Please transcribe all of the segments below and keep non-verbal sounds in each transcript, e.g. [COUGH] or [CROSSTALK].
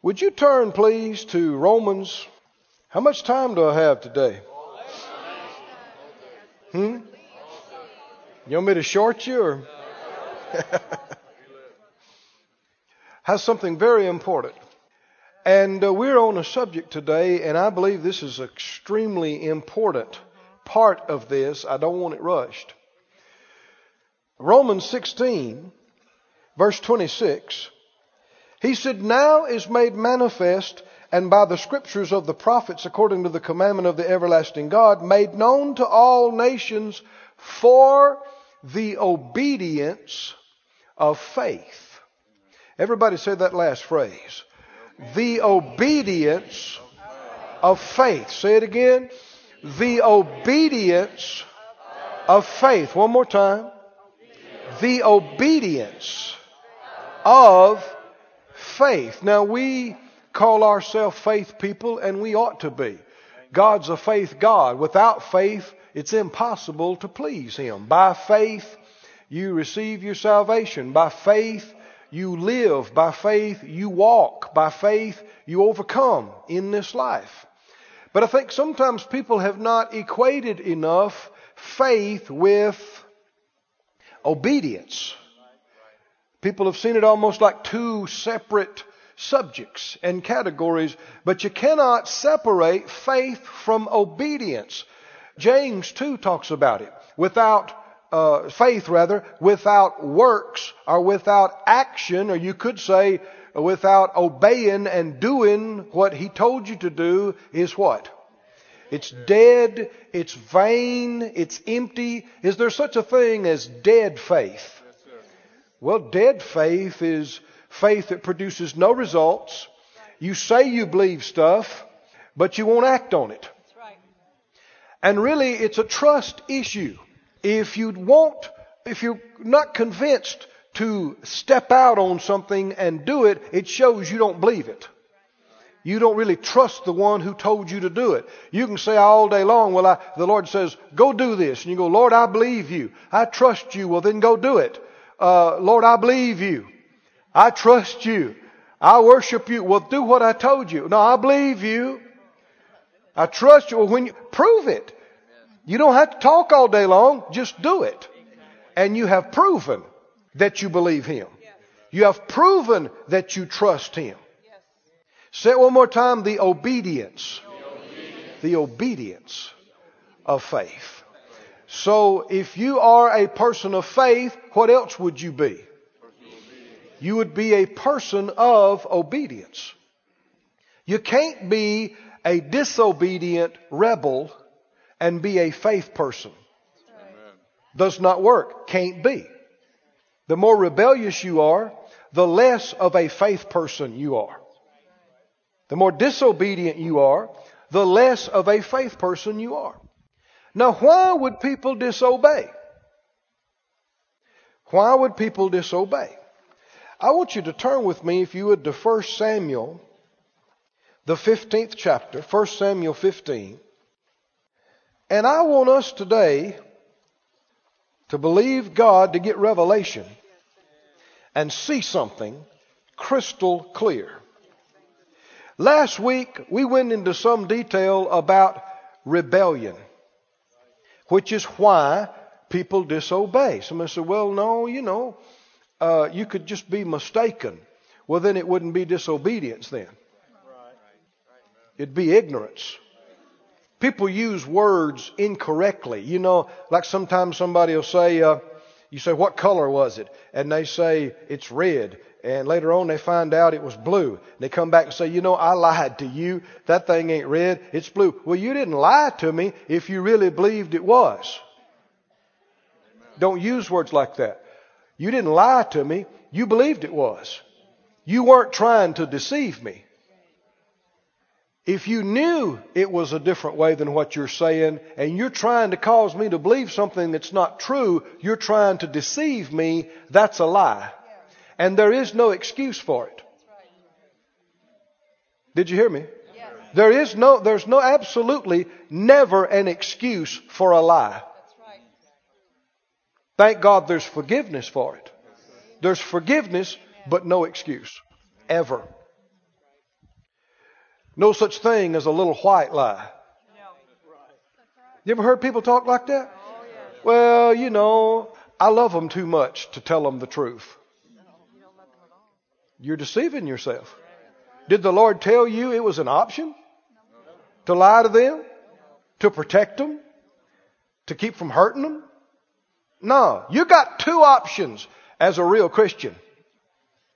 Would you turn, please, to Romans? How much time do I have today? Hmm? You want me to short you or? [LAUGHS] Has something very important. And uh, we're on a subject today, and I believe this is extremely important part of this. I don't want it rushed. Romans 16, verse 26. He said, Now is made manifest and by the scriptures of the prophets, according to the commandment of the everlasting God, made known to all nations for the obedience of faith. Everybody say that last phrase. The obedience of faith. Say it again. The obedience of faith. One more time. The obedience of faith. Now we call ourselves faith people, and we ought to be. God's a faith God. Without faith, it's impossible to please Him. By faith, you receive your salvation. By faith, you live. By faith, you walk. By faith, you overcome in this life. But I think sometimes people have not equated enough faith with obedience. People have seen it almost like two separate subjects and categories, but you cannot separate faith from obedience. James 2 talks about it. Without uh, faith, rather, without works or without action, or you could say without obeying and doing what he told you to do, is what? It's dead, it's vain, it's empty. Is there such a thing as dead faith? Well, dead faith is faith that produces no results. You say you believe stuff, but you won't act on it. And really, it's a trust issue. If you want, if you're not convinced to step out on something and do it, it shows you don't believe it. You don't really trust the one who told you to do it. You can say all day long, well, I, the Lord says, go do this. And you go, Lord, I believe you. I trust you. Well, then go do it. Uh, Lord, I believe you. I trust you. I worship you. Well, do what I told you. No, I believe you. I trust you. Well, when you prove it, you don't have to talk all day long. Just do it. And you have proven that you believe Him. You have proven that you trust Him. Say it one more time. The obedience. The obedience of faith. So if you are a person of faith, what else would you be? You would be a person of obedience. You can't be a disobedient rebel and be a faith person. Does not work. Can't be. The more rebellious you are, the less of a faith person you are. The more disobedient you are, the less of a faith person you are. Now, why would people disobey? Why would people disobey? I want you to turn with me, if you would, to 1 Samuel, the 15th chapter, 1 Samuel 15. And I want us today to believe God to get revelation and see something crystal clear. Last week, we went into some detail about rebellion, which is why people disobey. Somebody said, well, no, you know, uh, you could just be mistaken. Well, then it wouldn't be disobedience then. It'd be ignorance. People use words incorrectly. You know, like sometimes somebody will say, uh, you say, what color was it? And they say, it's red. And later on they find out it was blue. And they come back and say, you know, I lied to you. That thing ain't red. It's blue. Well, you didn't lie to me if you really believed it was. Don't use words like that. You didn't lie to me. You believed it was. You weren't trying to deceive me. If you knew it was a different way than what you're saying, and you're trying to cause me to believe something that's not true, you're trying to deceive me, that's a lie. And there is no excuse for it. Did you hear me? There is no, there's no absolutely never an excuse for a lie. Thank God there's forgiveness for it. There's forgiveness, but no excuse. Ever. No such thing as a little white lie. You ever heard people talk like that? Oh, well, you know, I love them too much to tell them the truth. You're deceiving yourself. Did the Lord tell you it was an option to lie to them? To protect them? To keep from hurting them? No. You got two options as a real Christian.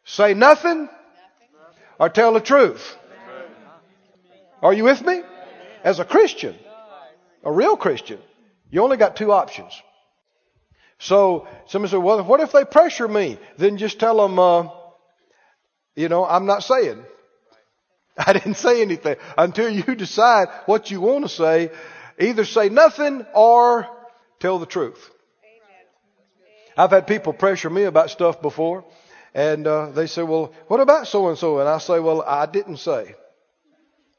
Say nothing or tell the truth. Are you with me? As a Christian, a real Christian, you only got two options. So somebody said, well, what if they pressure me? Then just tell them, uh, you know, I'm not saying. [LAUGHS] I didn't say anything until you decide what you want to say. Either say nothing or tell the truth. I've had people pressure me about stuff before, and uh, they say, "Well, what about so and so?" And I say, "Well, I didn't say."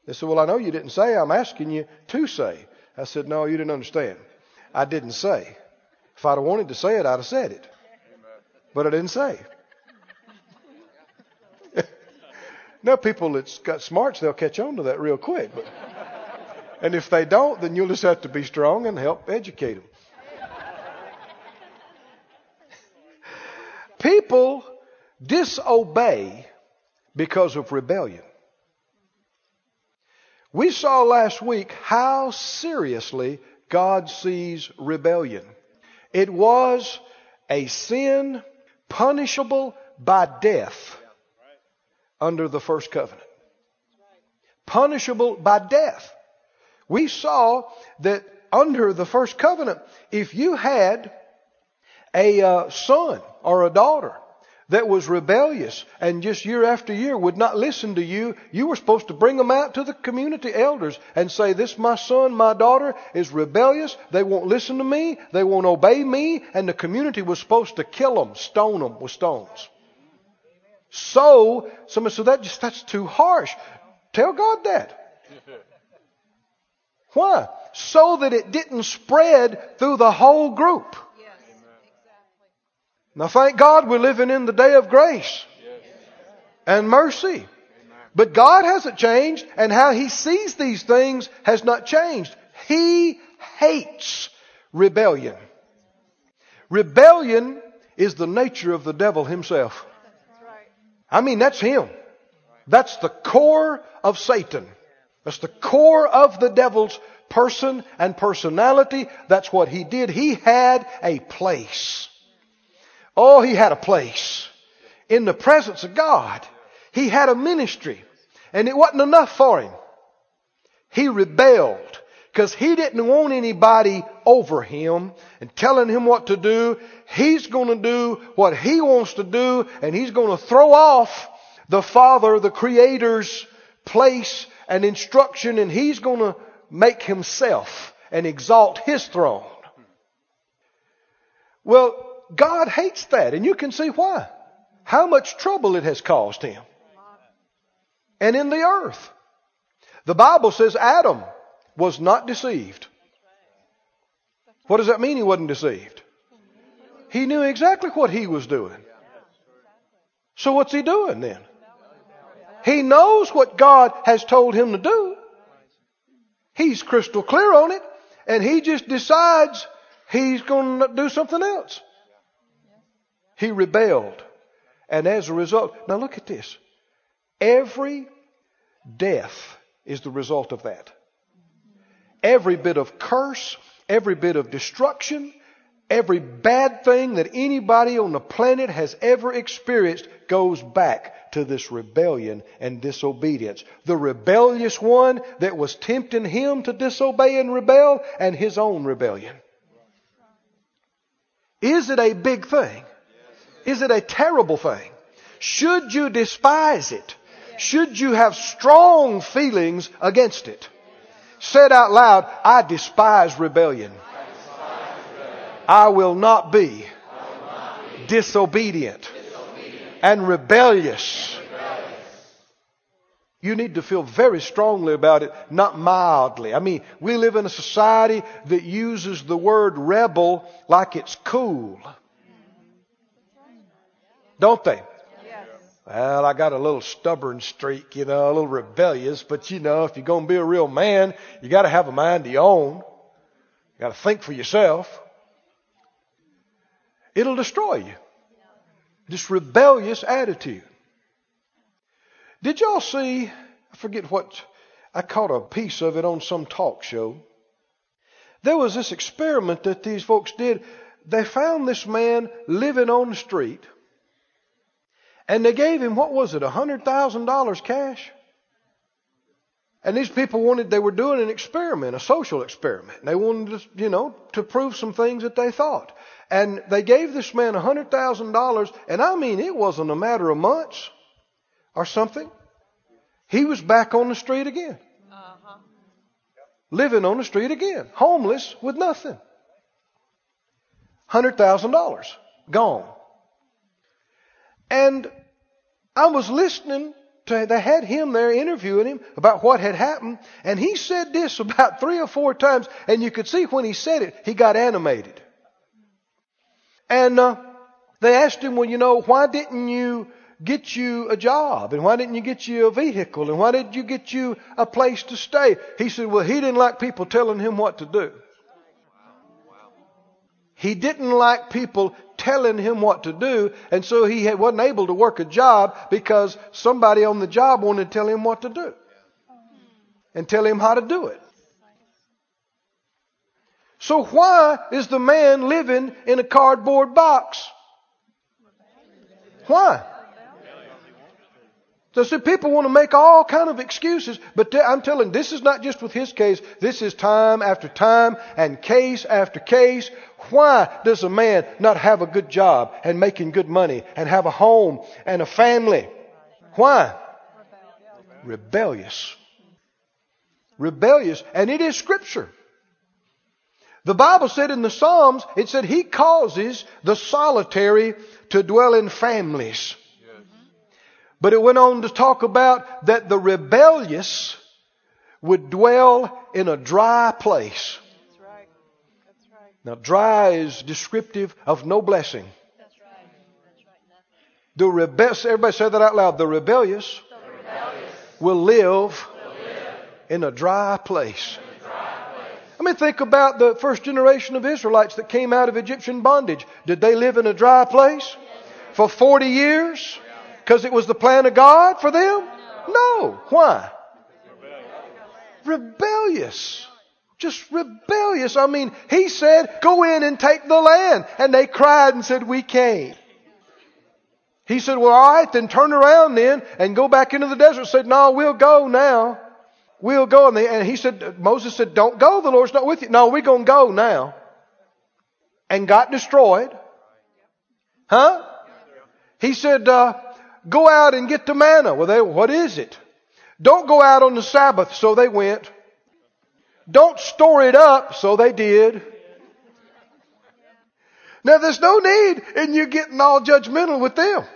They said, "Well, I know you didn't say. I'm asking you to say." I said, "No, you didn't understand. I didn't say. If I'd have wanted to say it, I'd have said it, but I didn't say." Now, people that's got smarts, they'll catch on to that real quick, but. And if they don't, then you'll just have to be strong and help educate them. People disobey because of rebellion. We saw last week how seriously God sees rebellion. It was a sin punishable by death under the first covenant. Punishable by death. We saw that under the first covenant, if you had a uh, son or a daughter that was rebellious and just year after year would not listen to you, you were supposed to bring them out to the community elders and say, This my son, my daughter is rebellious. They won't listen to me. They won't obey me. And the community was supposed to kill them, stone them with stones. So, somebody said, that just, that's too harsh. Tell God that. [LAUGHS] Why? So that it didn't spread through the whole group. Now, thank God we're living in the day of grace and mercy. But God hasn't changed, and how He sees these things has not changed. He hates rebellion. Rebellion is the nature of the devil himself. I mean, that's him. That's the core of Satan. That's the core of the devil's person and personality. That's what he did. He had a place. Oh, he had a place in the presence of God. He had a ministry and it wasn't enough for him. He rebelled because he didn't want anybody over him and telling him what to do. He's going to do what he wants to do and he's going to throw off the Father, the Creator's place and instruction and he's going to make himself and exalt his throne. Well, God hates that, and you can see why. How much trouble it has caused him. And in the earth. The Bible says Adam was not deceived. What does that mean he wasn't deceived? He knew exactly what he was doing. So what's he doing then? He knows what God has told him to do. He's crystal clear on it, and he just decides he's going to do something else. He rebelled. And as a result, now look at this. Every death is the result of that. Every bit of curse, every bit of destruction, every bad thing that anybody on the planet has ever experienced goes back to this rebellion and disobedience. The rebellious one that was tempting him to disobey and rebel and his own rebellion. Is it a big thing? Is it a terrible thing? Should you despise it? Should you have strong feelings against it? Said out loud, I despise rebellion. I will not be disobedient and rebellious. You need to feel very strongly about it, not mildly. I mean, we live in a society that uses the word rebel like it's cool. Don't they? Well, I got a little stubborn streak, you know, a little rebellious, but you know, if you're going to be a real man, you got to have a mind of your own. You got to think for yourself. It'll destroy you. This rebellious attitude. Did y'all see? I forget what, I caught a piece of it on some talk show. There was this experiment that these folks did. They found this man living on the street and they gave him, what was it, $100,000 cash? And these people wanted, they were doing an experiment, a social experiment. And they wanted to, you know, to prove some things that they thought. And they gave this man $100,000, and I mean, it wasn't a matter of months or something. He was back on the street again. Uh-huh. Living on the street again. Homeless with nothing. $100,000 gone. And I was listening to, they had him there interviewing him about what had happened, and he said this [LAUGHS] about three or four times, and you could see when he said it, he got animated. And uh, they asked him, well, you know, why didn't you get you a job? And why didn't you get you a vehicle? And why didn't you get you a place to stay? He said, well, he didn't like people telling him what to do. He didn't like people telling him what to do, and so he wasn't able to work a job because somebody on the job wanted to tell him what to do and tell him how to do it. So why is the man living in a cardboard box? Why? So see, people want to make all kind of excuses, but I'm telling, this is not just with his case. This is time after time and case after case. Why does a man not have a good job and making good money and have a home and a family? Why? Rebellious. Rebellious. And it is scripture. The Bible said in the Psalms, it said he causes the solitary to dwell in families. But it went on to talk about that the rebellious would dwell in a dry place. That's right. That's right. Now, dry is descriptive of no blessing. The rebellious, everybody say that out loud. The rebellious, the rebellious will, live will live in a dry place. I mean, think about the first generation of Israelites that came out of Egyptian bondage. Did they live in a dry place for 40 years? Because it was the plan of God for them? No. Why? Rebellious. Just rebellious. I mean, he said, go in and take the land. And they cried and said, we can't. He said, well, all right, then turn around then and go back into the desert. Said, no, we'll go now. We'll go. And, they, and he said, Moses said, don't go. The Lord's not with you. No, we're going to go now. And got destroyed. Huh? He said, uh, Go out and get the manna. Well, they, what is it? Don't go out on the Sabbath. So they went. Don't store it up. So they did. Now there's no need in you getting all judgmental with them. [LAUGHS]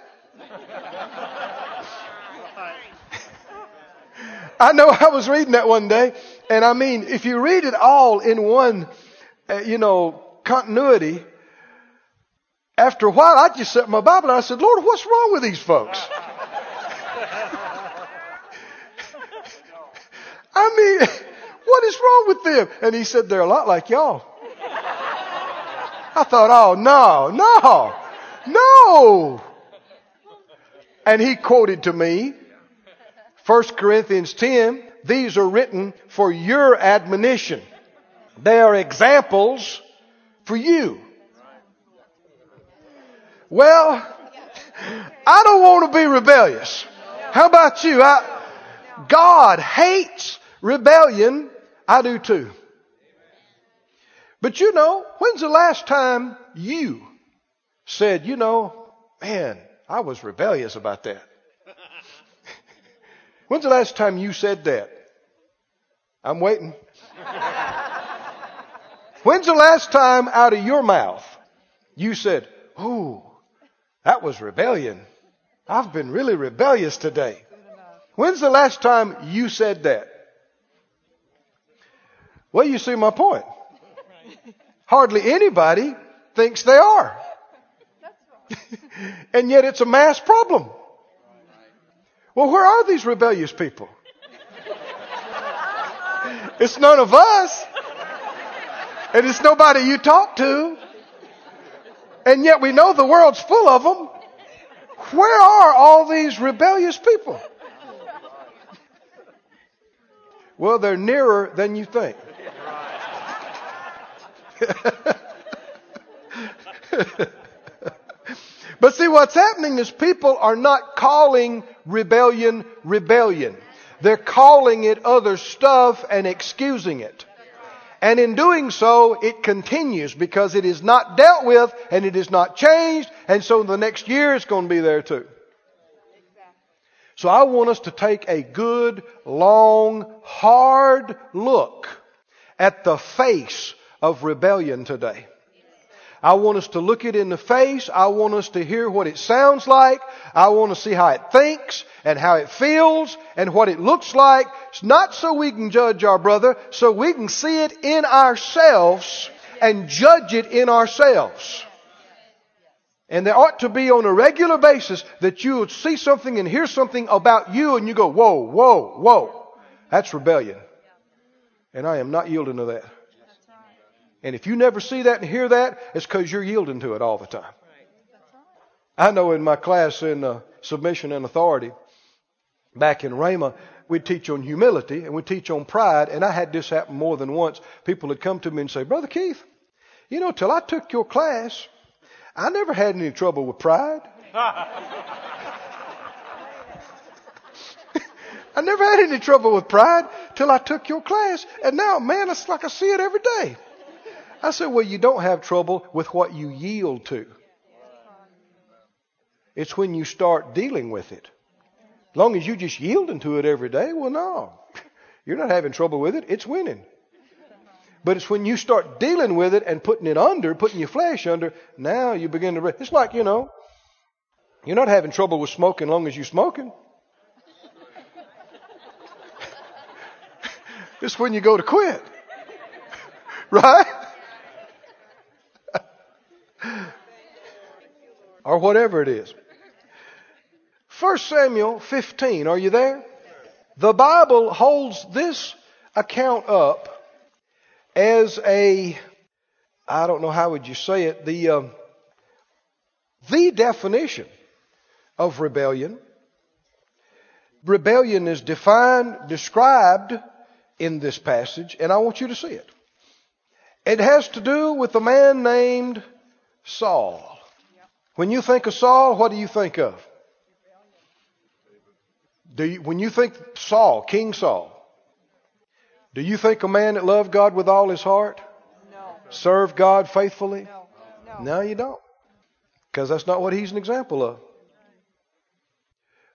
I know I was reading that one day, and I mean, if you read it all in one, uh, you know, continuity, after a while, I just set my Bible and I said, Lord, what's wrong with these folks? [LAUGHS] I mean, [LAUGHS] what is wrong with them? And he said, they're a lot like y'all. I thought, oh, no, no, no. And he quoted to me 1 Corinthians 10, these are written for your admonition. They are examples for you. Well, I don't want to be rebellious. How about you? I, God hates rebellion. I do too. But you know, when's the last time you said, you know, man, I was rebellious about that? [LAUGHS] when's the last time you said that? I'm waiting. [LAUGHS] when's the last time out of your mouth you said, oh, that was rebellion. I've been really rebellious today. When's the last time you said that? Well, you see my point. Hardly anybody thinks they are. [LAUGHS] and yet it's a mass problem. Well, where are these rebellious people? [LAUGHS] It's none of us. And it's nobody you talk to. And yet we know the world's full of them. Where are all these rebellious people? Well, they're nearer than you think. [LAUGHS] but see, what's happening is people are not calling rebellion rebellion. They're calling it other stuff and excusing it. And in doing so, it continues because it is not dealt with and it is not changed. And so the next year it's going to be there too. So I want us to take a good, long, hard look at the face of rebellion today. I want us to look it in the face. I want us to hear what it sounds like. I want to see how it thinks and how it feels and what it looks like. It's not so we can judge our brother, so we can see it in ourselves and judge it in ourselves. And there ought to be on a regular basis that you would see something and hear something about you and you go, whoa, whoa, whoa. That's rebellion. And I am not yielding to that. And if you never see that and hear that, it's because you're yielding to it all the time. I know in my class in uh, submission and authority back in Rhema, we'd teach on humility and we'd teach on pride. And I had this happen more than once. People would come to me and say, Brother Keith, you know, till I took your class, I never had any trouble with pride. [LAUGHS] I never had any trouble with pride till I took your class. And now, man, it's like I see it every day. I said, well, you don't have trouble with what you yield to. It's when you start dealing with it. As long as you just yielding to it every day, well, no. [LAUGHS] You're not having trouble with it. It's winning. But it's when you start dealing with it and putting it under, putting your flesh under, now you begin to. Re- It's like, you know, you're not having trouble with smoking as long as you're smoking. [LAUGHS] it's when you go to quit. [LAUGHS] right? Or whatever it is. 1 Samuel 15, are you there? The Bible holds this account up as a, I don't know how would you say it, the, um, the definition of rebellion. Rebellion is defined, described in this passage, and I want you to see it. It has to do with a man named Saul. When you think of Saul, what do you think of? Do you, when you think Saul, King Saul, do you think a man that loved God with all his heart? No. Served God faithfully? No. No. No, you don't. Because that's not what he's an example of.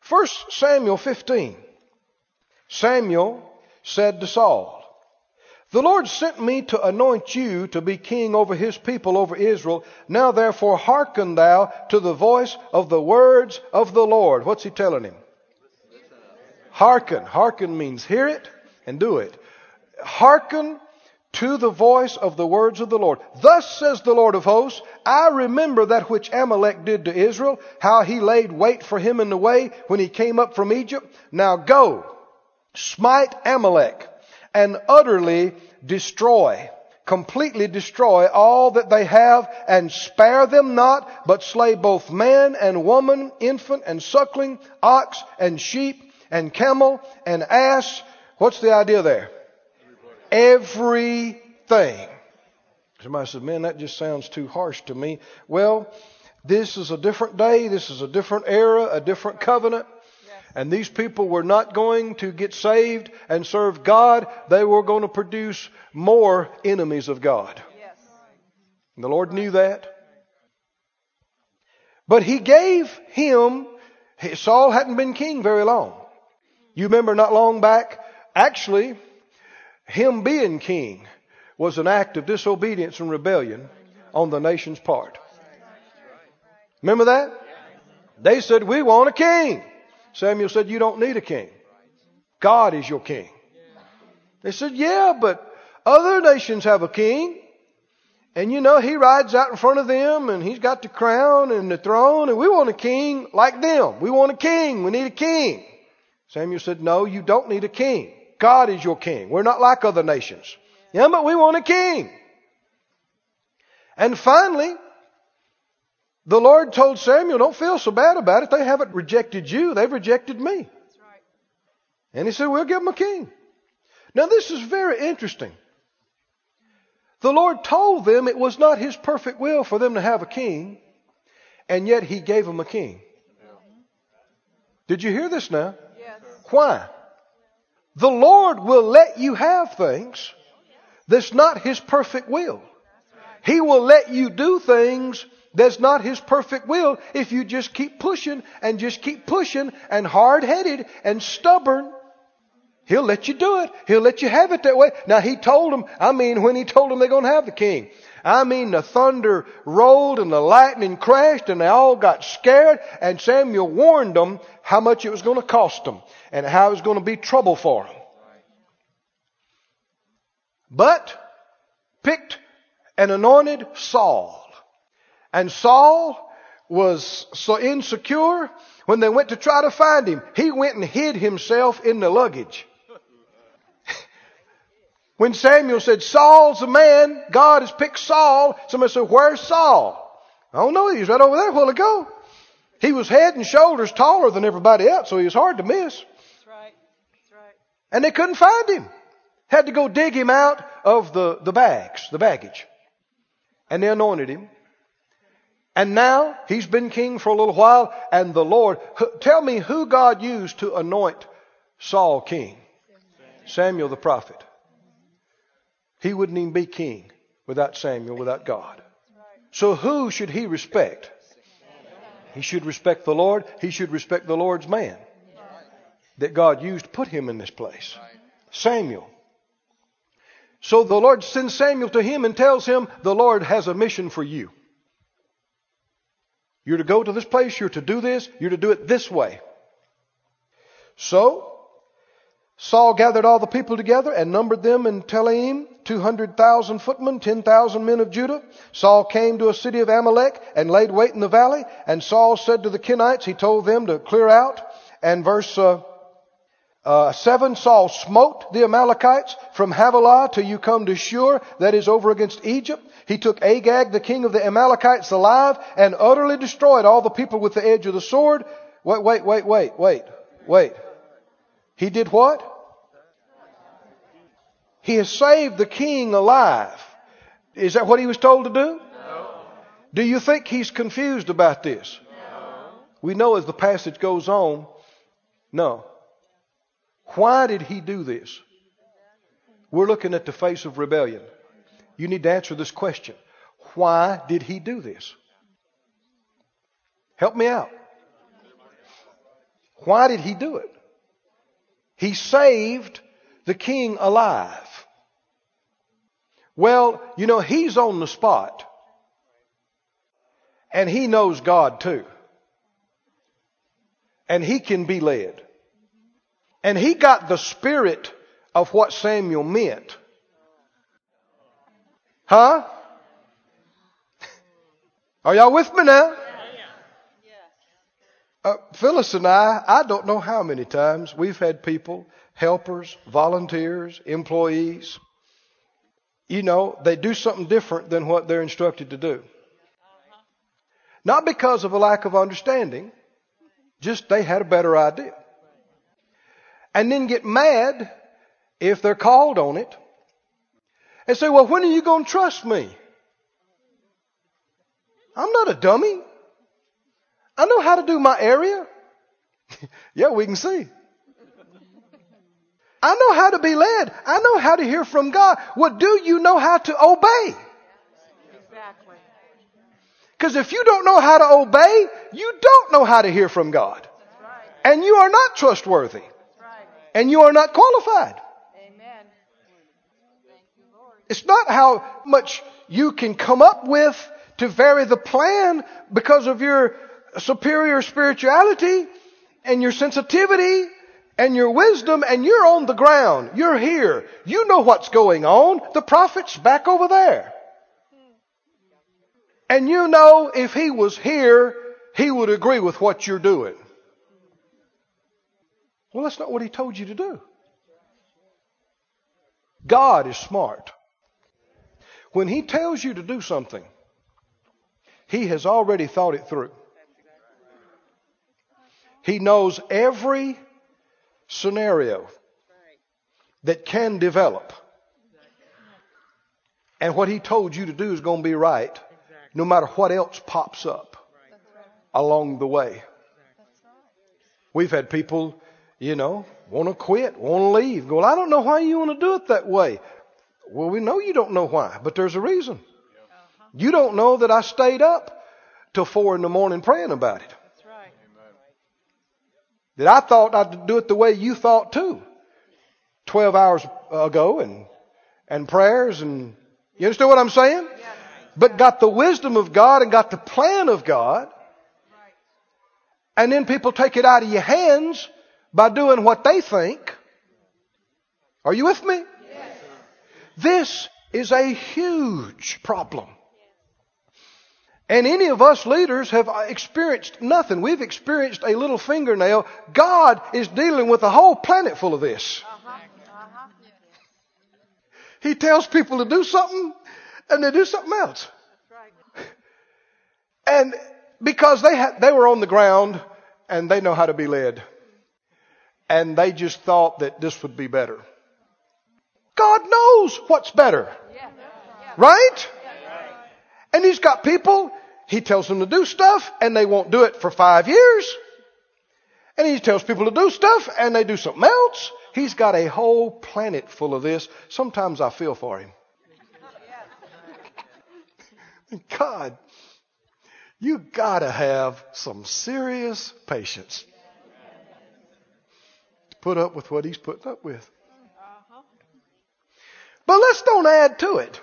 1 Samuel 15. Samuel said to Saul, the Lord sent me to anoint you to be king over his people, over Israel. Now therefore hearken thou to the voice of the words of the Lord. What's he telling him? Hearken. Hearken means hear it and do it. Hearken to the voice of the words of the Lord. Thus says the Lord of hosts, I remember that which Amalek did to Israel, how he laid wait for him in the way when he came up from Egypt. Now go, smite Amalek and utterly destroy, completely destroy all that they have and spare them not, but slay both man and woman, infant and suckling, ox and sheep and camel and ass. What's the idea there? Everything. Somebody says, man, that just sounds too harsh to me. Well, this is a different day. This is a different era, a different covenant. And these people were not going to get saved and serve God. They were going to produce more enemies of God. Yes. The Lord knew that. But He gave him, Saul hadn't been king very long. You remember not long back, actually, him being king was an act of disobedience and rebellion on the nation's part. Remember that? They said, we want a king. Samuel said, You don't need a king. God is your king. They said, Yeah, but other nations have a king. And you know, he rides out in front of them and he's got the crown and the throne and we want a king like them. We want a king. We need a king. Samuel said, No, you don't need a king. God is your king. We're not like other nations. Yeah, but we want a king. And finally, the Lord told Samuel, Don't feel so bad about it. They haven't rejected you, they've rejected me. And he said, We'll give them a king. Now, this is very interesting. The Lord told them it was not His perfect will for them to have a king, and yet He gave them a king. Did you hear this now? Yes. Why? The Lord will let you have things that's not His perfect will. He will let you do things that's not His perfect will if you just keep pushing and just keep pushing and hard headed and stubborn. He'll let you do it. He'll let you have it that way. Now he told them, I mean, when he told them they're going to have the king, I mean, the thunder rolled and the lightning crashed and they all got scared and Samuel warned them how much it was going to cost them and how it was going to be trouble for them. But picked and anointed Saul. And Saul was so insecure when they went to try to find him, he went and hid himself in the luggage. [LAUGHS] when Samuel said, Saul's a man, God has picked Saul, somebody said, Where's Saul? I don't know, he was right over there a while ago. He was head and shoulders taller than everybody else, so he was hard to miss. That's right. That's right. And they couldn't find him. Had to go dig him out of the, the bags, the baggage. And they anointed him. And now he's been king for a little while, and the Lord, tell me who God used to anoint Saul king? Samuel the prophet. He wouldn't even be king without Samuel, without God. So who should he respect? He should respect the Lord. He should respect the Lord's man that God used to put him in this place. Samuel. So the Lord sends Samuel to him and tells him, the Lord has a mission for you. You're to go to this place, you're to do this, you're to do it this way. So, Saul gathered all the people together and numbered them in Telaim, 200,000 footmen, 10,000 men of Judah. Saul came to a city of Amalek and laid wait in the valley. And Saul said to the Kenites, he told them to clear out. And verse uh, uh, 7, Saul smote the Amalekites from Havilah till you come to Shur, that is over against Egypt. He took Agag, the king of the Amalekites, alive and utterly destroyed all the people with the edge of the sword. Wait, wait, wait, wait, wait, wait. He did what? He has saved the king alive. Is that what he was told to do? No. Do you think he's confused about this? No. We know as the passage goes on, no. Why did he do this? We're looking at the face of rebellion. You need to answer this question. Why did he do this? Help me out. Why did he do it? He saved the king alive. Well, you know, he's on the spot. And he knows God too. And he can be led. And he got the spirit of what Samuel meant. Huh? [LAUGHS] Are y'all with me now? Uh, Phyllis and I, I don't know how many times we've had people, helpers, volunteers, employees, you know, they do something different than what they're instructed to do. Not because of a lack of understanding, just they had a better idea. And then get mad if they're called on it and say, well, when are you going to trust me? I'm not a dummy. I know how to do my area. [LAUGHS] yeah, we can see. I know how to be led. I know how to hear from God. Well, do you know how to obey? Exactly. Because if you don't know how to obey, you don't know how to hear from God. That's right. And you are not trustworthy. And you are not qualified. Amen. Thank you, Lord. It's not how much you can come up with to vary the plan because of your superior spirituality and your sensitivity and your wisdom and you're on the ground. You're here. You know what's going on. The prophet's back over there. And you know if he was here, he would agree with what you're doing. Well, that's not what he told you to do. God is smart. When he tells you to do something, he has already thought it through. He knows every scenario that can develop. And what he told you to do is going to be right, no matter what else pops up along the way. We've had people, you know, want to quit, want to leave. Go, well, I don't know why you want to do it that way. Well, we know you don't know why, but there's a reason. Uh-huh. You don't know that I stayed up till four in the morning praying about it. That's right. That I thought I'd do it the way you thought too. Twelve hours ago and and prayers and you understand what I'm saying? Yes. But got the wisdom of God and got the plan of God. And then people take it out of your hands by doing what they think. Are you with me? This is a huge problem. And any of us leaders have experienced nothing. We've experienced a little fingernail. God is dealing with a whole planet full of this. He tells people to do something and they do something else. And because they had, they were on the ground and they know how to be led. And they just thought that this would be better. God knows what's better. Right? And he's got people, he tells them to do stuff and they won't do it for five years. And he tells people to do stuff and they do something else. He's got a whole planet full of this. Sometimes I feel for him. [LAUGHS] God, you gotta have some serious patience put up with what he's putting up with. Uh-huh. But let's don't add to it.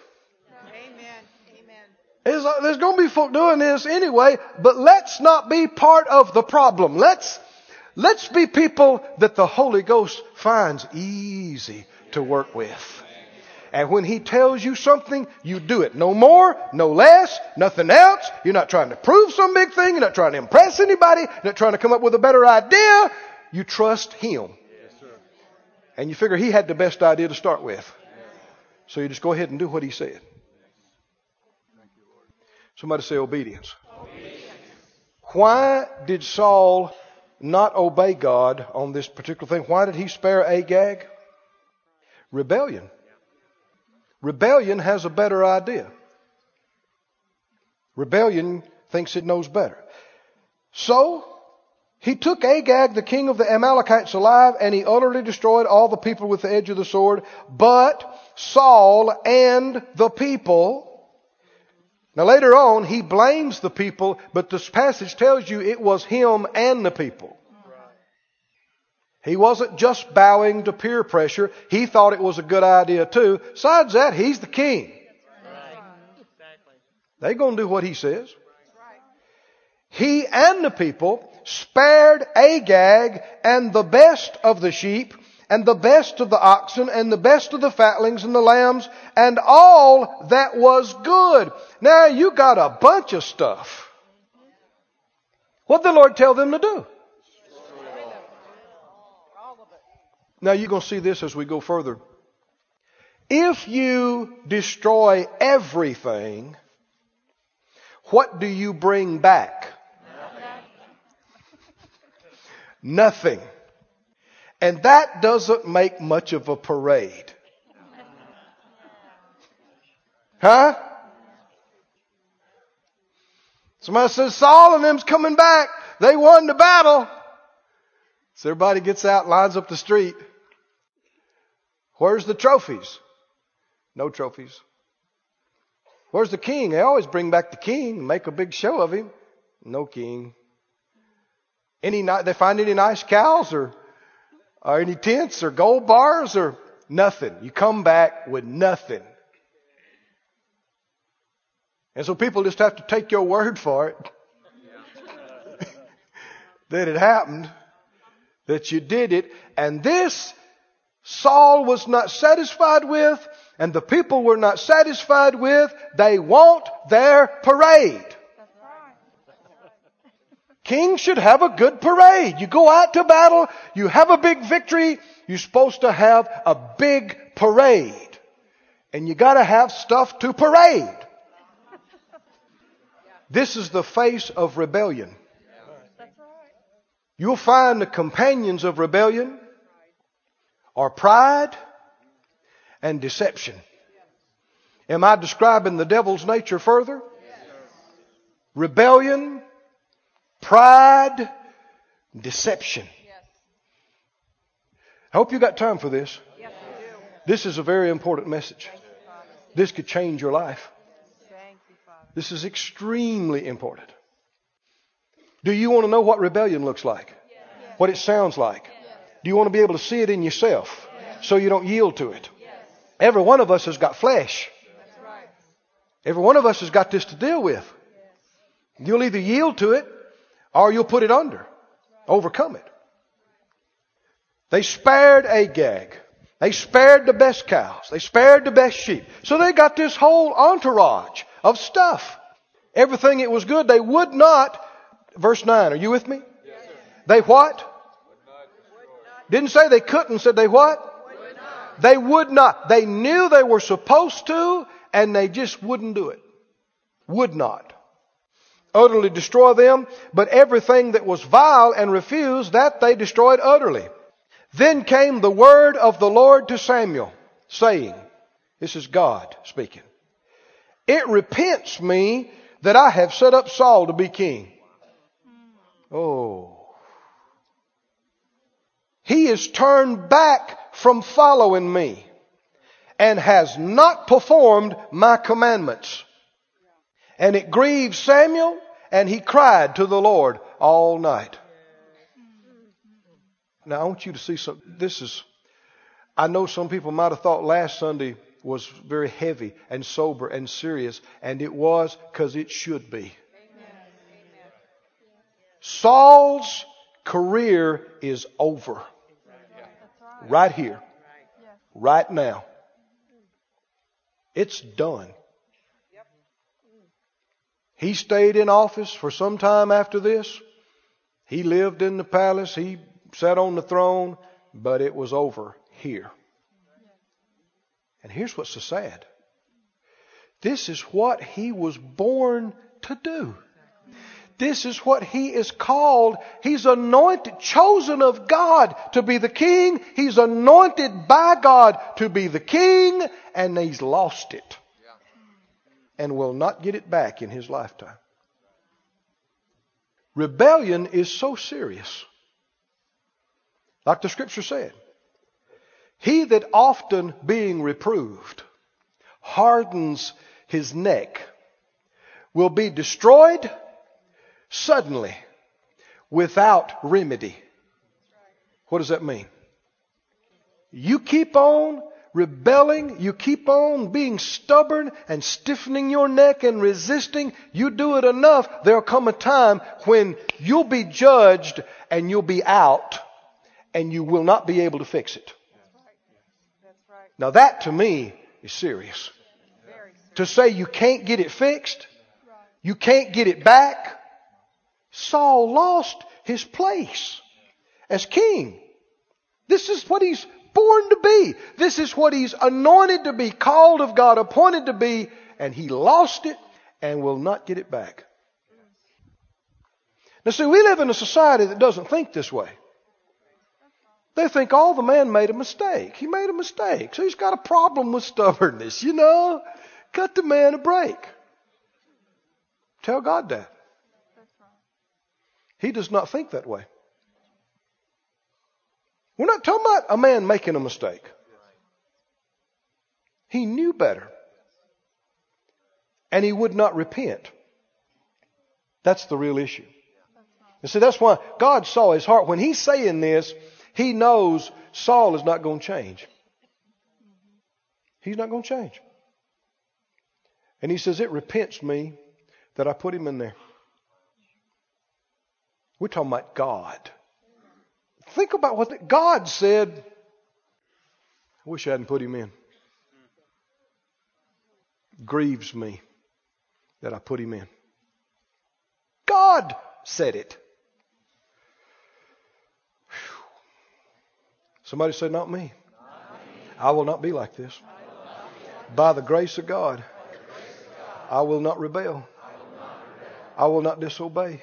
Amen. Amen. There's, there's going to be folk doing this anyway, but let's not be part of the problem. Let's, let's be people that the Holy Ghost finds easy to work with. And when He tells you something, you do it. No more, no less, nothing else. You're not trying to prove some big thing. You're not trying to impress anybody. You're not trying to come up with a better idea. You trust Him. And you figure He had the best idea to start with. So you just go ahead and do what He said. Somebody say obedience. Why did Saul not obey God on this particular thing? Why did he spare Agag? Rebellion. Rebellion has a better idea. Rebellion thinks it knows better. So, he took Agag, the king of the Amalekites, alive, and he utterly destroyed all the people with the edge of the sword, but Saul and the people now later on, he blames the people, but this passage tells you it was him and the people. He wasn't just bowing to peer pressure. He thought it was a good idea too. Besides that, he's the king. They're going to do what he says. He and the people spared Agag and the best of the sheep and the best of the oxen and the best of the fatlings and the lambs and all that was good. Now you got a bunch of stuff. What did the Lord tell them to do? Now you're going to see this as we go further. If you destroy everything, what do you bring back? Nothing. And that doesn't make much of a parade. Huh? Somebody says, Saul and them's coming back. They won the battle. So everybody gets out, lines up the street. Where's the trophies? No trophies. Where's the king? They always bring back the king, make a big show of him. No king. Any they find any nice cows or, or any tents or gold bars or nothing. You come back with nothing. And so people just have to take your word for it [LAUGHS] that it happened, that you did it, and this Saul was not satisfied with, and the people were not satisfied with. They want their parade. Kings should have a good parade. You go out to battle, you have a big victory, you're supposed to have a big parade. And you gotta have stuff to parade. This is the face of rebellion. You'll find the companions of rebellion are pride and deception. Am I describing the devil's nature further? Rebellion, pride, deception. I hope you got time for this. Yes. This is a very important message. This could change your life. Thank you, Father. This is extremely important. Do you want to know what rebellion looks like? What it sounds like? Do you want to be able to see it in yourself so you don't yield to it? Every one of us has got flesh. That's right. Every one of us has got this to deal with. You'll either yield to it or you'll put it under, overcome it. They spared Agag. They spared the best cows. They spared the best sheep. So they got this whole entourage of stuff. Everything it was good. They would not, verse 9, are you with me? They what? Didn't say they couldn't, said they what? They would not. They knew they were supposed to, and they just wouldn't do it. Would not. Utterly destroy them, but everything that was vile and refused, that they destroyed utterly. Then came the word of the Lord to Samuel, saying, This is God speaking. It repents me that I have set up Saul to be king. Oh. He is turned back from following me and has not performed my commandments. And it grieved Samuel and he cried to the Lord all night. Now I want you to see some. This is, I know some people might have thought last Sunday was very heavy and sober and serious, and it was because it should be. Saul's career is over. Right here. Right now. It's done. He stayed in office for some time after this. He lived in the palace. He sat on the throne, but it was over here. And here's what's so sad. This is what he was born to do. This is what he is called. He's anointed, chosen of God to be the king. He's anointed by God to be the king, and he's lost it. And will not get it back in his lifetime. Rebellion is so serious. Like the scripture said, he that often being reproved hardens his neck will be destroyed suddenly without remedy. What does that mean? You keep on rebelling, you keep on being stubborn and stiffening your neck and resisting, you do it enough, there'll come a time when you'll be judged and you'll be out and you will not be able to fix it. Now that to me is serious. To say you can't get it fixed, you can't get it back, Saul lost his place as king. This is what he's born to be. This is what he's anointed to be, called of God, appointed to be, and he lost it and will not get it back. Now see, we live in a society that doesn't think this way. They think, oh, the man made a mistake. He made a mistake. So he's got a problem with stubbornness, you know? Cut the man a break. Tell God that. He does not think that way. We're not talking about a man making a mistake. He knew better. And he would not repent. That's the real issue. You see, that's why God saw his heart. When he's saying this, he knows Saul is not going to change. He's not going to change. And he says, It repents me that I put him in there. We're talking about God. Think about what the, God said. I wish I hadn't put him in. Grieves me that I put him in. God said it. Somebody said, Not me. Not me. I will not be like this. Be By the grace of God, grace of God I, will I will not rebel. I will not disobey.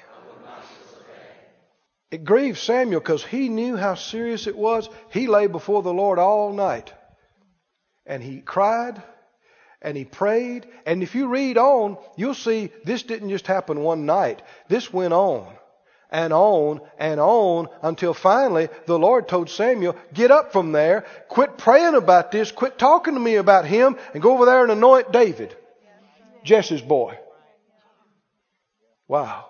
It grieved Samuel because he knew how serious it was. He lay before the Lord all night. And he cried and he prayed. And if you read on, you'll see this didn't just happen one night. This went on and on and on until finally the Lord told Samuel, get up from there, quit praying about this, quit talking to me about him, and go over there and anoint David, Jesse's boy. Wow.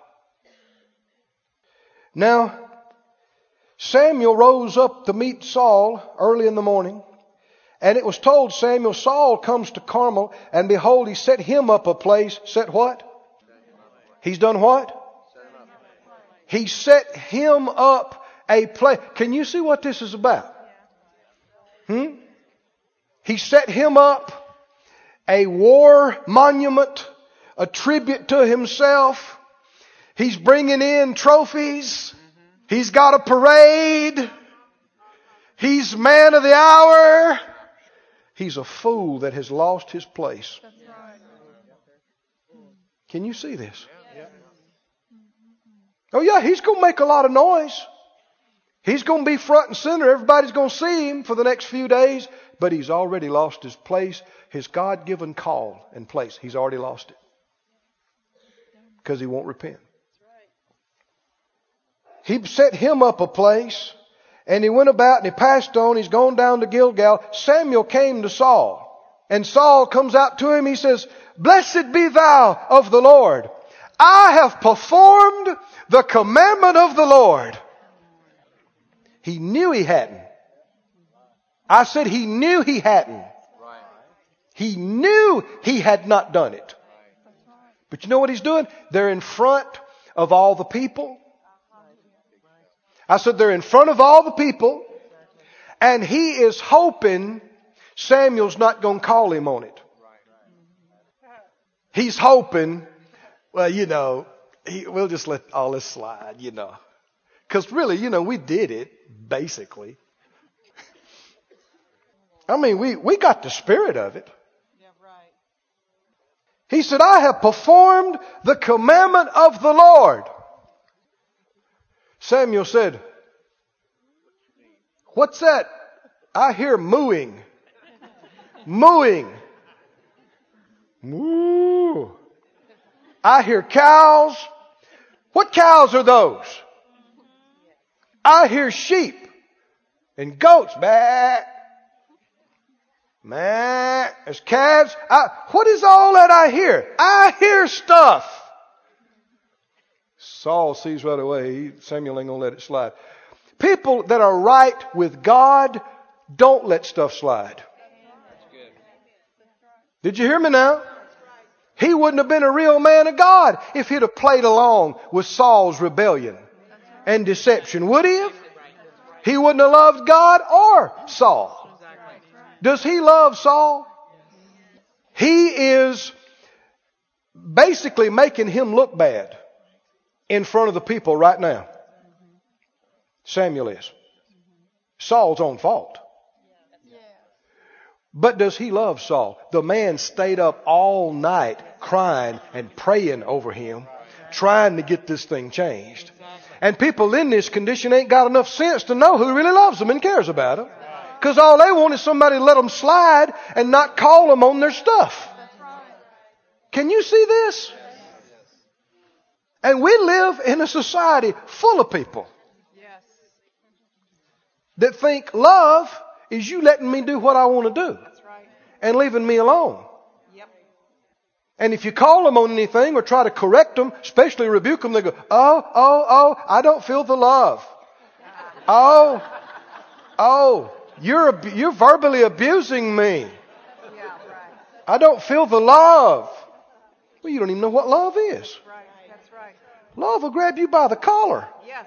Now, Samuel rose up to meet Saul early in the morning. And it was told Samuel, Saul comes to Carmel, and behold, he set him up a place. Set what? He's done what? He set him up a place. Can you see what this is about? Hmm? He set him up a war monument, a tribute to himself. He's bringing in trophies. He's got a parade. He's man of the hour. He's a fool that has lost his place. Can you see this? Oh, yeah, he's going to make a lot of noise. He's going to be front and center. Everybody's going to see him for the next few days, but he's already lost his place, his God given call and place. He's already lost it because he won't repent. He set him up a place, and he went about and he passed on. He's gone down to Gilgal. Samuel came to Saul, and Saul comes out to him. He says, Blessed be thou of the Lord. I have performed the commandment of the Lord. He knew he hadn't. I said he knew he hadn't. He knew he had not done it. But you know what he's doing? They're in front of all the people. I said they're in front of all the people, and he is hoping Samuel's not going to call him on it. He's hoping, well, you know, he, we'll just let all this slide, you know. Because really, you know, we did it, basically. I mean, we, we got the spirit of it. He said, I have performed the commandment of the Lord. Samuel said, What's that? I hear mooing. mooing. Moo. I hear cows. What cows are those? I hear sheep and goats. Bah. Man, there's calves. I, what is all that I hear? I hear stuff. Saul sees right away. Samuel ain't gonna let it slide. People that are right with God don't let stuff slide. Did you hear me now? He wouldn't have been a real man of God if he'd have played along with Saul's rebellion and deception, would he have? He wouldn't have loved God or Saul. Does he love Saul? He is basically making him look bad in front of the people right now. Samuel is. Saul's own fault. But does he love Saul? The man stayed up all night crying and praying over him, trying to get this thing changed. And people in this condition ain't got enough sense to know who really loves them and cares about them. Because all they want is somebody to let them slide and not call them on their stuff. Can you see this? And we live in a society full of people Yes. that think love is you letting me do what I want to do right. and leaving me alone. And if you call them on anything or try to correct them, especially rebuke them, they go, oh, oh, oh, I don't feel the love. Oh, oh, you're, you're verbally abusing me. I don't feel the love. Well, you don't even know what love is. Right. Love will grab you by the collar. Yes.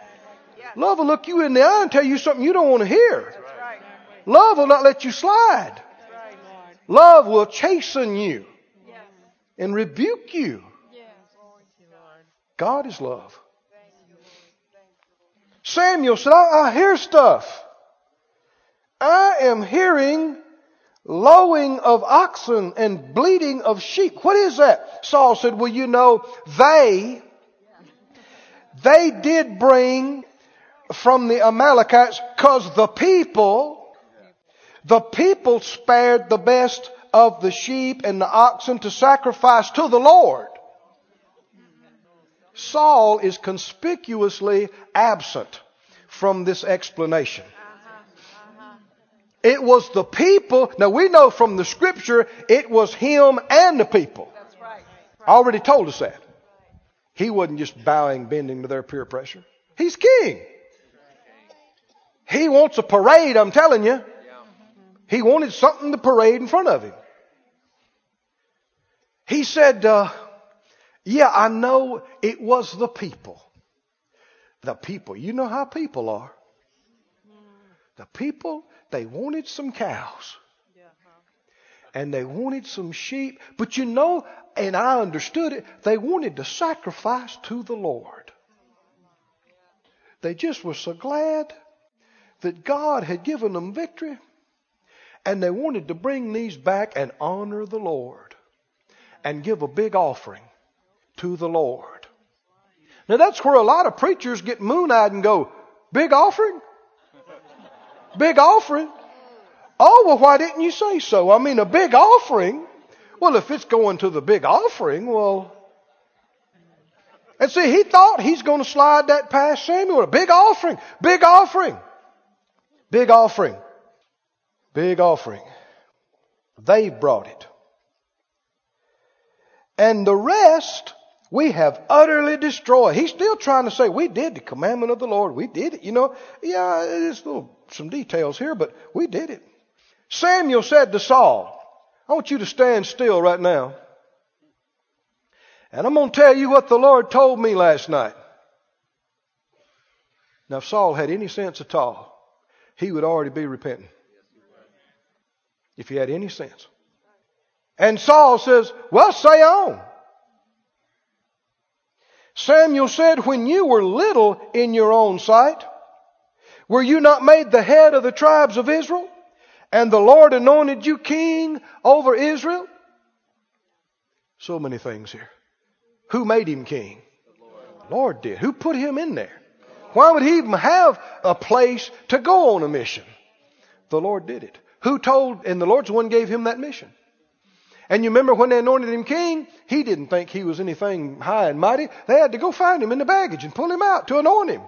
Yes. Love will look you in the eye and tell you something you don't want to hear. That's right. Love will not let you slide. That's right. Love will chasten you Yes. and rebuke you. Yes. God is love. Samuel said, I, I hear stuff. I am hearing lowing of oxen and bleating of sheep. What is that? Saul said, well, you know, they, they did bring from the Amalekites because the people, the people spared the best of the sheep and the oxen to sacrifice to the Lord. Saul is conspicuously absent from this explanation. It was the people. Now we know from the scripture it was him and the people. That's right. I already told us that. He wasn't just bowing, bending to their peer pressure. He's king. He wants a parade, I'm telling you. He wanted something to parade in front of him. He said, uh, yeah, I know it was the people. The people. You know how people are. The people, they wanted some cows. And they wanted some sheep. But you know, and I understood it, they wanted to sacrifice to the Lord. They just were so glad that God had given them victory. And they wanted to bring these back and honor the Lord. And give a big offering to the Lord. Now that's where a lot of preachers get moon-eyed and go, big offering? Big offering? Oh, well, why didn't you say so? I mean, a big offering? Well, if it's going to the big offering, well. And see, he thought he's going to slide that past Samuel. A big offering, big offering, big offering, big offering. They brought it. And the rest we have utterly destroyed. He's still trying to say, we did the commandment of the Lord. We did it. You know, yeah, there's little, some details here, but we did it. Samuel said to Saul, I want you to stand still right now. And I'm going to tell you what the Lord told me last night. Now, if Saul had any sense at all, he would already be repenting. If he had any sense. And Saul says, Well, say on. Samuel said, When you were little in your own sight, were you not made the head of the tribes of Israel? And the Lord anointed you king over Israel? So many things here. Who made him king? The Lord did. Who put him in there? Why would he even have a place to go on a mission? The Lord did it. Who told, and the Lord's one gave him that mission. And you remember when they anointed him king, he didn't think he was anything high and mighty. They had to go find him in the baggage and pull him out to anoint him.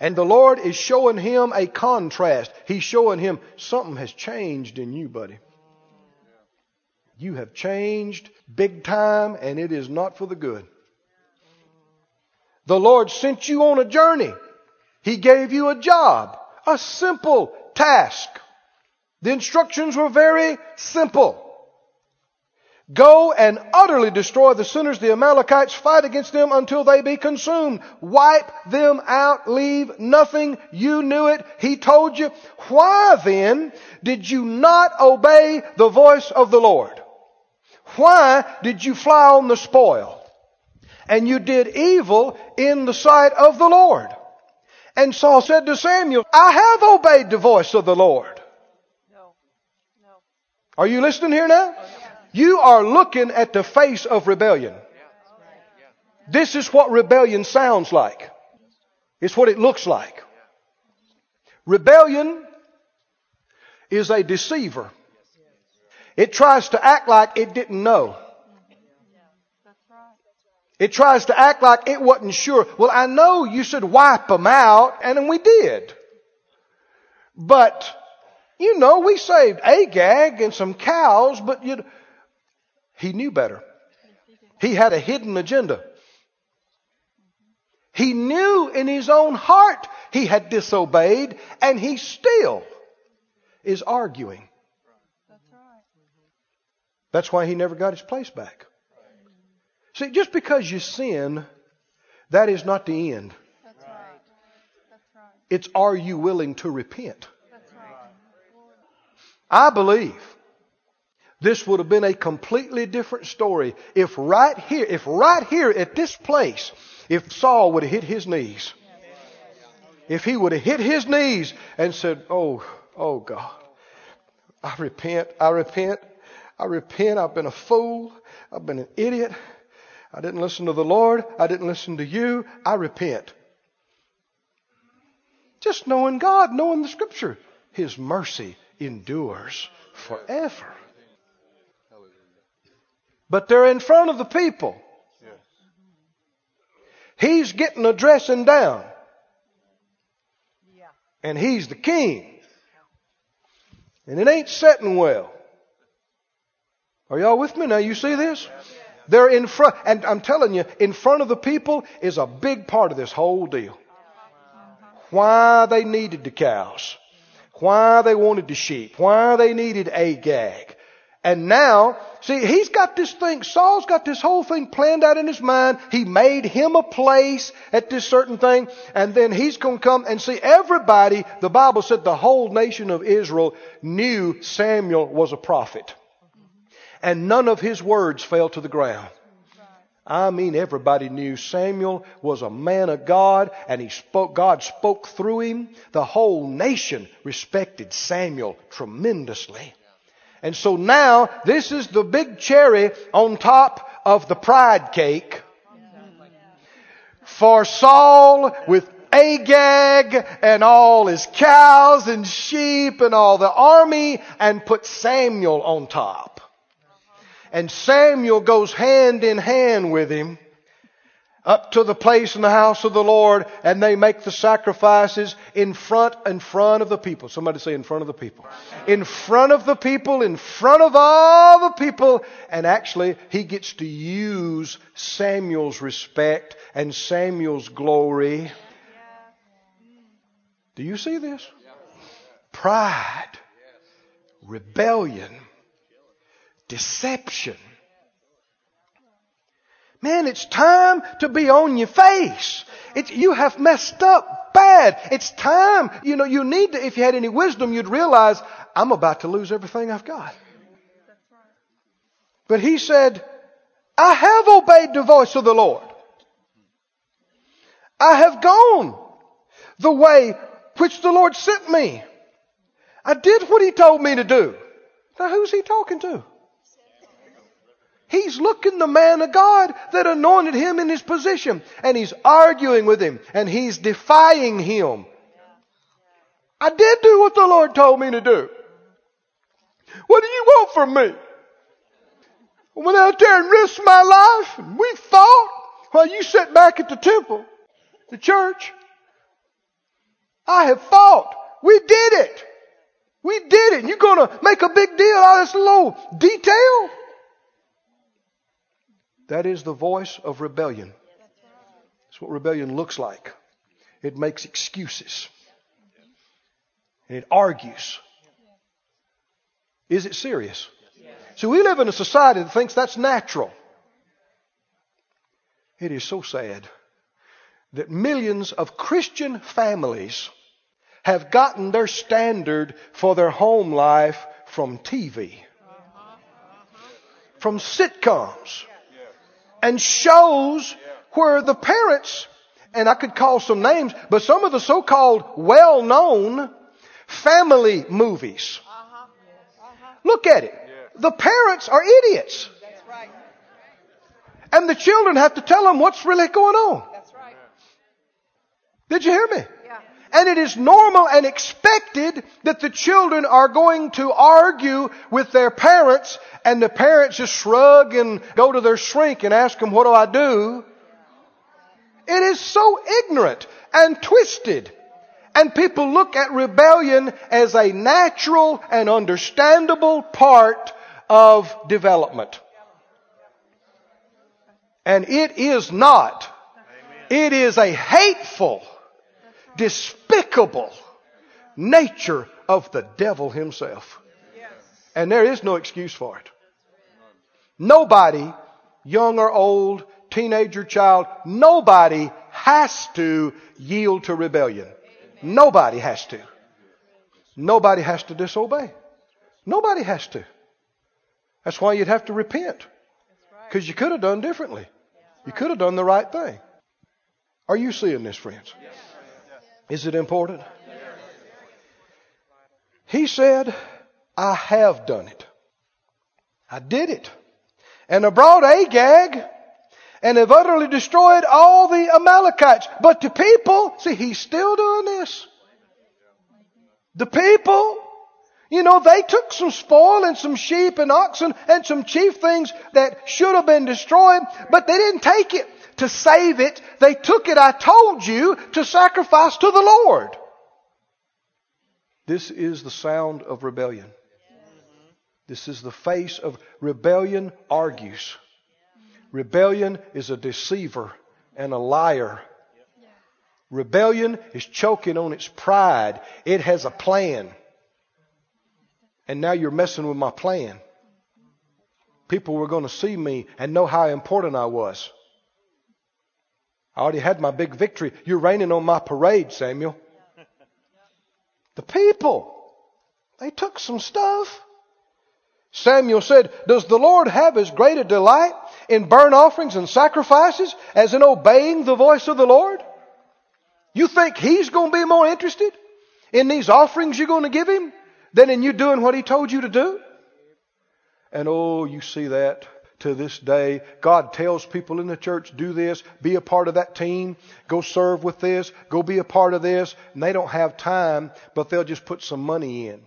And the Lord is showing him a contrast. He's showing him something has changed in you, buddy. You have changed big time and it is not for the good. The Lord sent you on a journey. He gave you a job, a simple task. The instructions were very simple. Go and utterly destroy the sinners, the Amalekites, fight against them until they be consumed. Wipe them out, leave nothing. You knew it. He told you. Why then did you not obey the voice of the Lord? Why did you fly on the spoil? And you did evil in the sight of the Lord. And Saul said to Samuel, I have obeyed the voice of the Lord. No. No. Are you listening here now? Oh, You are looking at the face of rebellion. This is what rebellion sounds like. It's what it looks like. Rebellion is a deceiver. It tries to act like it didn't know. It tries to act like it wasn't sure. Well, I know you should wipe them out, and we did. But, you know, we saved Agag and some cows, but you he knew better. He had a hidden agenda. He knew in his own heart he had disobeyed, and he still is arguing. That's right. That's why he never got his place back. See, just because you sin, that is not the end. That's right. That's right. It's are you willing to repent? That's right. I believe this would have been a completely different story if right here, if right here at this place, if Saul would have hit his knees. If he would have hit his knees and said, Oh, Oh God. I repent. I repent. I repent. I've been a fool. I've been an idiot. I didn't listen to the Lord. I didn't listen to you. I repent. Just knowing God, knowing the scripture. His mercy endures forever. But they're in front of the people. He's getting a dressing down. Yeah. And he's the king. And it ain't setting well. Are y'all with me now? You see this? They're in front, and I'm telling you, in front of the people is a big part of this whole deal. Why they needed the cows. Why they wanted the sheep. Why they needed Agag. And now, see, he's got this thing, Saul's got this whole thing planned out in his mind. He made him a place at this certain thing, and then he's going to come and see everybody. The Bible said the whole nation of Israel knew Samuel was a prophet. And none of his words fell to the ground. I mean, everybody knew Samuel was a man of God and he spoke, God spoke through him. The whole nation respected Samuel tremendously. And so now, this is the big cherry on top of the pride cake for Saul with Agag and all his cows and sheep and all the army and put Samuel on top. And Samuel goes hand in hand with him up to the place in the house of the Lord and they make the sacrifices in front in front of the people. Somebody say in front of the people. In front of the people, in front of all the people. And actually, he gets to use Samuel's respect and Samuel's glory. Do you see this? Pride, rebellion, deception. Man, it's time to be on your face. It's, you have messed up bad. It's time. You know, you need to, if you had any wisdom, you'd realize, I'm about to lose everything I've got. But he said, I have obeyed the voice of the Lord. I have gone the way which the Lord sent me. I did what he told me to do. Now who's he talking to? He's looking the man of God that anointed him in his position. And he's arguing with him. And he's defying him. I did do what the Lord told me to do. What do you want from me? I went out there and risked my life. And we fought while you sat back at the temple, the church. I have fought. We did it. We did it. You're going to make a big deal out of this little detail? That is the voice of rebellion. That's what rebellion looks like. It makes excuses. And it argues. Is it serious? So we live in a society that thinks that's natural. It is so sad that millions of Christian families have gotten their standard for their home life from TV, from sitcoms, and shows where the parents, and I could call some names, but some of the so-called well-known family movies. Look at it. The parents are idiots. And the children have to tell them what's really going on. Did you hear me? And it is normal and expected that the children are going to argue with their parents and the parents just shrug and go to their shrink and ask them, what do I do? It is so ignorant and twisted. And people look at rebellion as a natural and understandable part of development. And it is not. It is a hateful, despicable nature of the devil himself. And there is no excuse for it. Nobody, young or old, teenager, child, nobody has to yield to rebellion. Nobody has to. Nobody has to disobey. Nobody has to. That's why you'd have to repent. Because you could have done differently. You could have done the right thing. Are you seeing this, friends? Is it important? He said, I have done it. I did it. And I brought Agag and have utterly destroyed all the Amalekites. But the people, see, he's still doing this. The people, you know, they took some spoil and some sheep and oxen and some chief things that should have been destroyed, but they didn't take it to save it. They took it, I told you, to sacrifice to the Lord. This is the sound of rebellion. This is the face of rebellion argues. Rebellion is a deceiver and a liar. Rebellion is choking on its pride. It has a plan. And now you're messing with my plan. People were going to see me and know how important I was. I already had my big victory. You're raining on my parade, Samuel. The people, they took some stuff. Samuel said, Does the Lord have as great a delight in burnt offerings and sacrifices as in obeying the voice of the Lord? You think He's going to be more interested in these offerings you're going to give Him than in you doing what He told you to do? And oh, you see that to this day. God tells people in the church, do this, be a part of that team, go serve with this, go be a part of this. And they don't have time, but they'll just put some money in.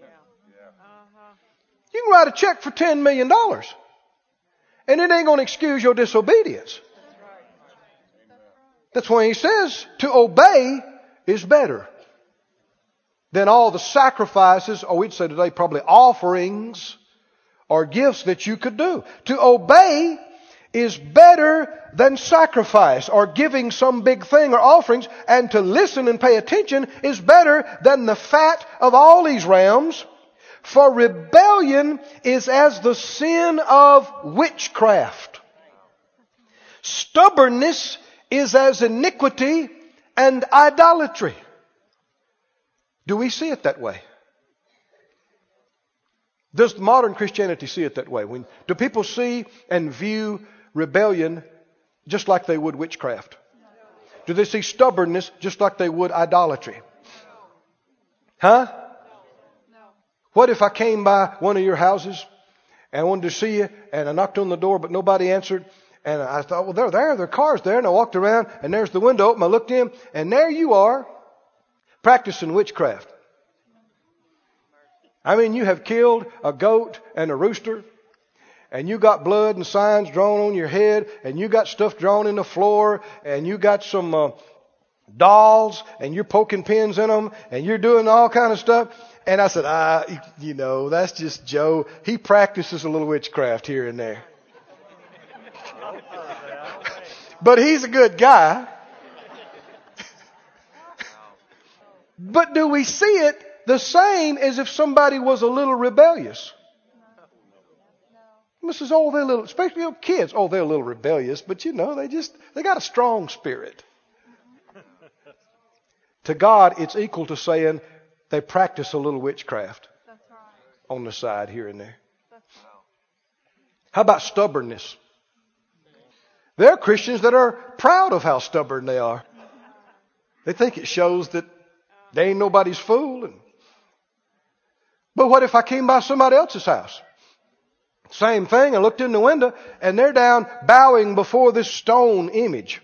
Uh-huh. You can write a check for $10 million. And it ain't going to excuse your disobedience. That's why he says to obey is better than all the sacrifices, or we'd say today probably offerings or gifts that you could do. To obey is better than sacrifice or giving some big thing or offerings, and to listen and pay attention is better than the fat of all these rams. For rebellion is as the sin of witchcraft. Stubbornness is as iniquity and idolatry. Do we see it that way? Does modern Christianity see it that way? When, do people see and view rebellion just like they would witchcraft? Do they see stubbornness just like they would idolatry? Huh? What if I came by one of your houses and I wanted to see you and I knocked on the door but nobody answered and I thought, well, they're there. Their car's there. And I walked around and there's the window open. I looked in and there you are practicing witchcraft. I mean, you have killed a goat and a rooster and you got blood and signs drawn on your head and you got stuff drawn in the floor and you got some uh, dolls and you're poking pins in them and you're doing all kind of stuff. And I said, ah, you know, that's just Joe. He practices a little witchcraft here and there. [LAUGHS] but he's a good guy. [LAUGHS] but do we see it the same as if somebody was a little rebellious? Is oh they're little, especially you know, kids. Oh, they're a little rebellious, but you know they just they got a strong spirit. to God, it's equal to saying they practice a little witchcraft right. on the side here and there. How about stubbornness? There are Christians that are proud of how stubborn they are. They think it shows that they ain't nobody's fool. And, but what if I came by somebody else's house? Same thing. I looked in the window and they're down bowing before this stone image,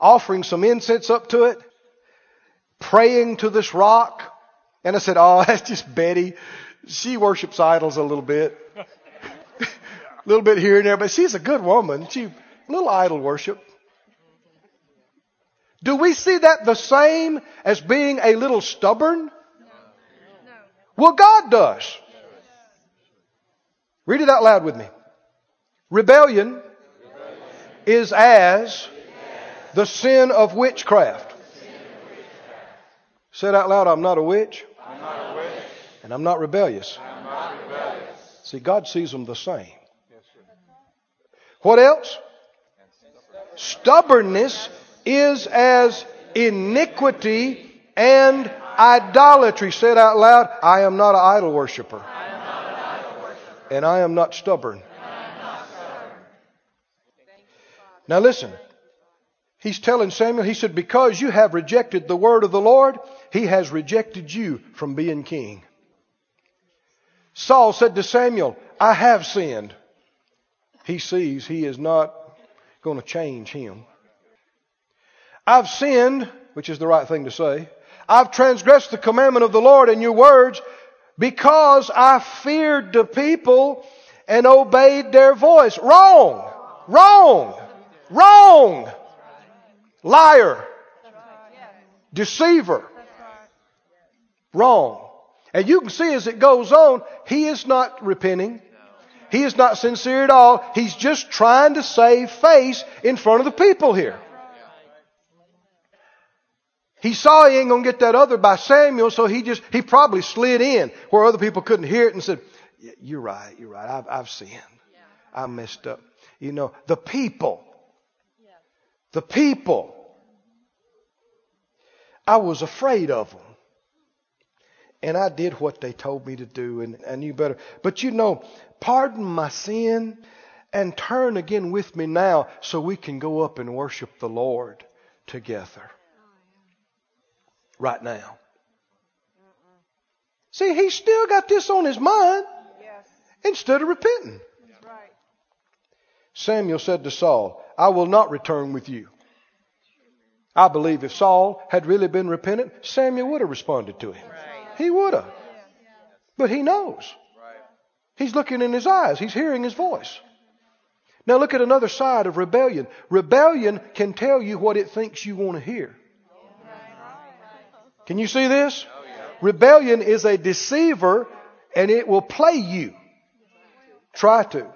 offering some incense up to it, praying to this rock. And I said, Oh, [LAUGHS] that's just Betty. She worships idols a little bit. a [LAUGHS] little bit here and there, but she's a good woman. She a little idol worship. Do we see that the same as being a little stubborn? Well, God does. Read it out loud with me. Rebellion is as the sin of witchcraft. Said out loud, I'm not a witch. And I'm not rebellious. See, God sees them the same. What else? Stubbornness is as iniquity and idolatry. Said out loud, I am not an idol worshiper. And I am not stubborn. Now listen. He's telling Samuel, he said, Because you have rejected the word of the Lord, he has rejected you from being king. Saul said to Samuel, I have sinned. He sees he is not going to change him. I've sinned, which is the right thing to say. I've transgressed the commandment of the Lord and your words because I feared the people and obeyed their voice. Wrong! Wrong! Wrong! Liar! Deceiver! Wrong. And you can see as it goes on, he is not repenting. He is not sincere at all. He's just trying to save face in front of the people here. He saw he ain't gonna get that other by Samuel, so he just, he probably slid in where other people couldn't hear it and said, you're right, you're right, I've, I've sinned. I messed up. You know, the people, the people, I was afraid of them. And I did what they told me to do and I knew better. But you know, pardon my sin and turn again with me now so we can go up and worship the Lord together. Right now. See, he's still got this on his mind Yes. instead of repenting. Right. Samuel said to Saul, I will not return with you. I believe if Saul had really been repentant, Samuel would have responded to him. He would have. But he knows. He's looking in his eyes. He's hearing his voice. Now look at another side of rebellion. Rebellion can tell you what it thinks you want to hear. Can you see this? Rebellion is a deceiver and it will play you. Try to.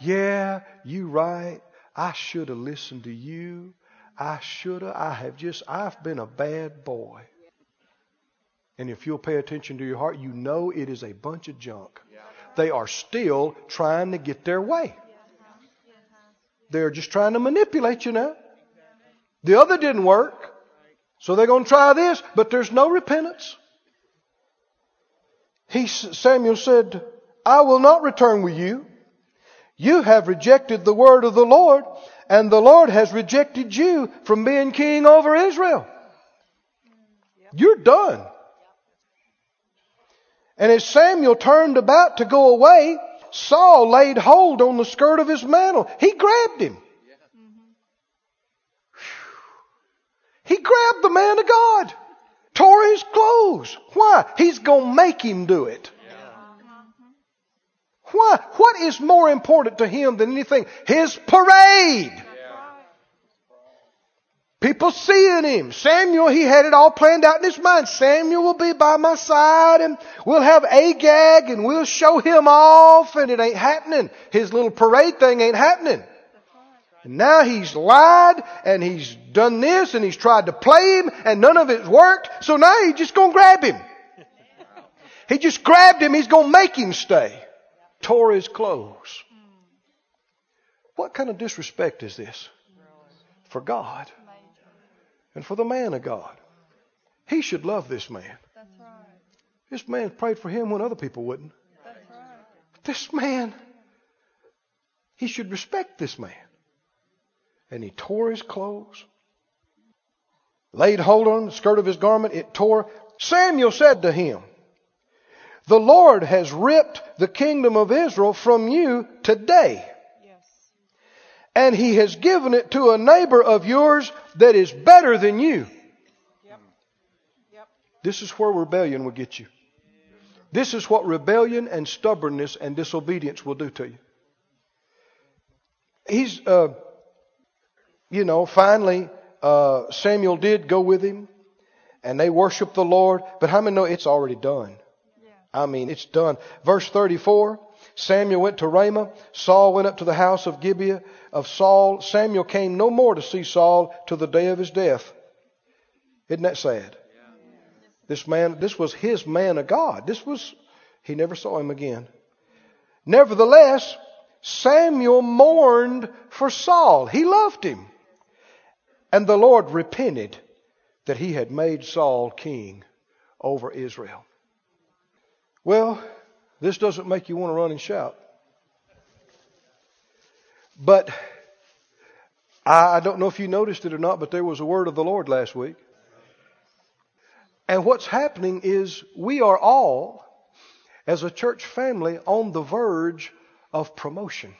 Yeah, you right. I should have listened to you. I should have. I have just, I've been a bad boy. And if you'll pay attention to your heart, you know it is a bunch of junk. They are still trying to get their way. They're just trying to manipulate you now. The other didn't work. So they're going to try this, but there's no repentance. He, Samuel said, I will not return with you. You have rejected the word of the Lord, and the Lord has rejected you from being king over Israel. You're done. And as Samuel turned about to go away, Saul laid hold on the skirt of his mantle. He grabbed him. He grabbed the man of God, tore his clothes. Why? He's going to make him do it. Why? What is more important to him than anything? His parade. People seeing him. Samuel, he had it all planned out in his mind. Samuel will be by my side and we'll have Agag and we'll show him off and it ain't happening. His little parade thing ain't happening. And now he's lied and he's done this and he's tried to play him and none of it's worked. So now he's just gonna grab him. He just grabbed him. He's gonna make him stay. Tore his clothes. What kind of disrespect is this? For God and for the man of God. He should love this man. This man prayed for him when other people wouldn't. This man, he should respect this man. And he tore his clothes, laid hold on the skirt of his garment, it tore. Samuel said to him, The Lord has ripped the kingdom of Israel from you today, Yes. and he has given it to a neighbor of yours that is better than you. Yep. Yep. This is where rebellion will get you. This is what rebellion and stubbornness and disobedience will do to you. He's, uh, you know, finally, uh, Samuel did go with him and they worshiped the Lord, but how many know it's already done? Yeah. I mean, it's done. Verse 34, Samuel went to Ramah. Saul went up to the house of Gibeah of Saul. Samuel came no more to see Saul till the day of his death. Isn't that sad? This man, this was his man of God. This was, he never saw him again. Nevertheless, Samuel mourned for Saul. He loved him. And the Lord repented that he had made Saul king over Israel. Well, this doesn't make you want to run and shout. But I, don't know if you noticed it or not, but there was a word of the Lord last week. And what's happening is we are all, as a church family, on the verge of promotion.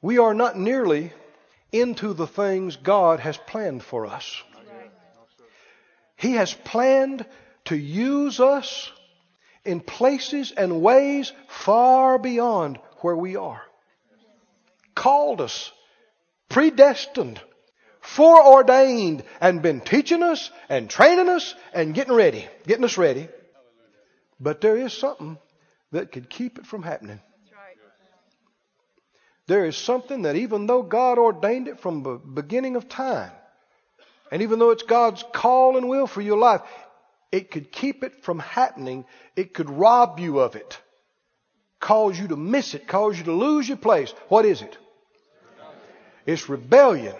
We are not nearly into the things God has planned for us. He has planned to use us in places and ways far beyond where we are. Called us, predestined, foreordained, and been teaching us and training us and getting ready, getting us ready. But there is something that could keep it from happening. There is something that even though God ordained it from the beginning of time, and even though it's God's call and will for your life, it could keep it from happening. It could rob you of it, cause you to miss it, cause you to lose your place. What is it? It's rebellion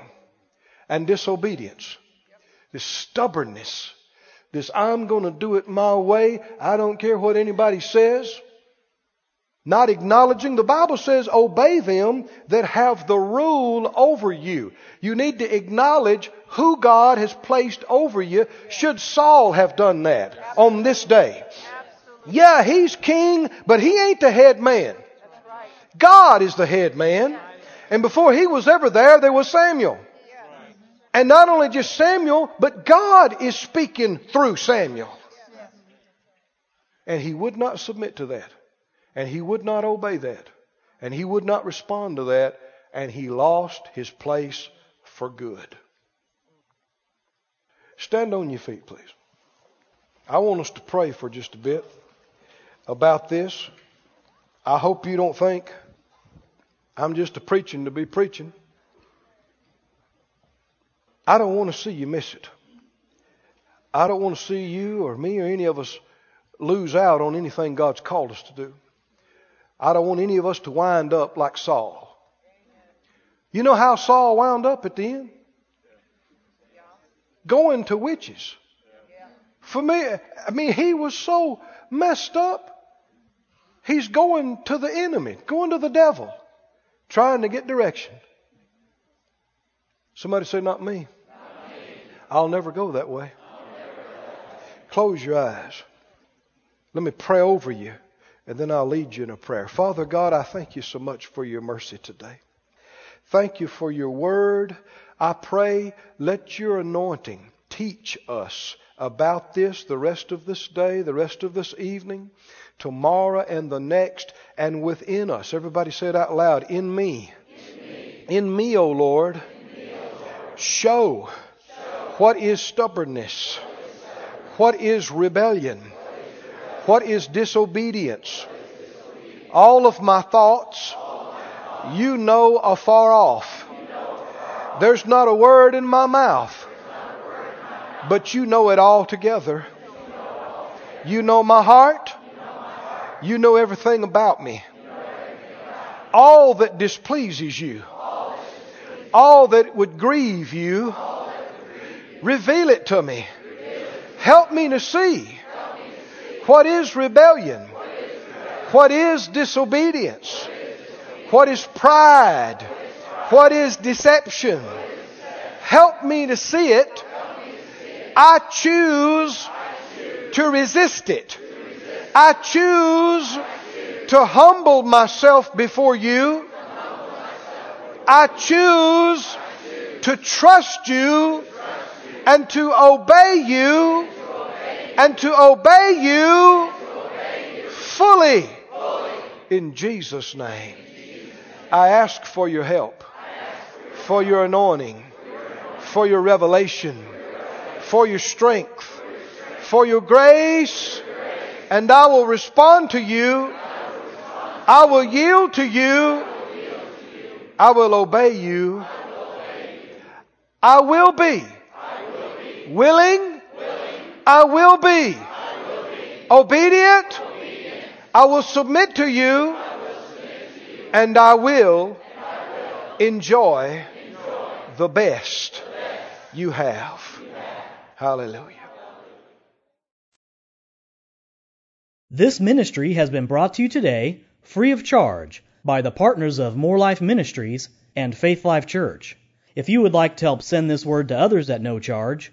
and disobedience. This stubbornness. This I'm going to do it my way. I don't care what anybody says. Not acknowledging, the Bible says, obey them that have the rule over you. You need to acknowledge who God has placed over you. Should Saul have done that on this day? Yeah, he's king, but he ain't the head man. God is the head man. And before he was ever there, there was Samuel. And not only just Samuel, but God is speaking through Samuel. And he would not submit to that. And he would not obey that. And he would not respond to that. And he lost his place for good. Stand on your feet, please. I want us to pray for just a bit about this. I hope you don't think I'm just a preaching to be preaching. I don't want to see you miss it. I don't want to see you or me or any of us lose out on anything God's called us to do. I don't want any of us to wind up like Saul. You know how Saul wound up at the end? Going to witches. For me, I mean, he was so messed up. He's going to the enemy, going to the devil, trying to get direction. Somebody say, Not me. Not me. I'll never go that way. Close your eyes. Let me pray over you and then I'll lead you in a prayer. Father God, I thank you so much for your mercy today. Thank you for your word. I pray, let your anointing teach us about this the rest of this day, the rest of this evening, tomorrow and the next, and within us. Everybody say it out loud. In me. In me, O Lord, Lord. Show what is stubbornness, what is rebellion what is disobedience? All of my thoughts, you know afar off. There's not a word in my mouth, but you know it all together. You know my heart. You know everything about me. All that displeases you, all that would grieve you, reveal it to me. Help me to see what is rebellion? What is disobedience? What is pride? What is deception? Help me to see it. I choose to resist it. I choose to humble myself before you. I choose to trust you and to obey you and to obey you fully in Jesus' name. I ask for your help, for your anointing, for your revelation, for your strength, for your grace, and I will respond to you. I will yield to you. I will obey you. I will be willing I will be, Obedient. I will submit to you, and I will, enjoy, the best, you have. Hallelujah. This ministry has been brought to you today free of charge by the partners of More Life Ministries and Faith Life Church. If you would like to help send this word to others at no charge,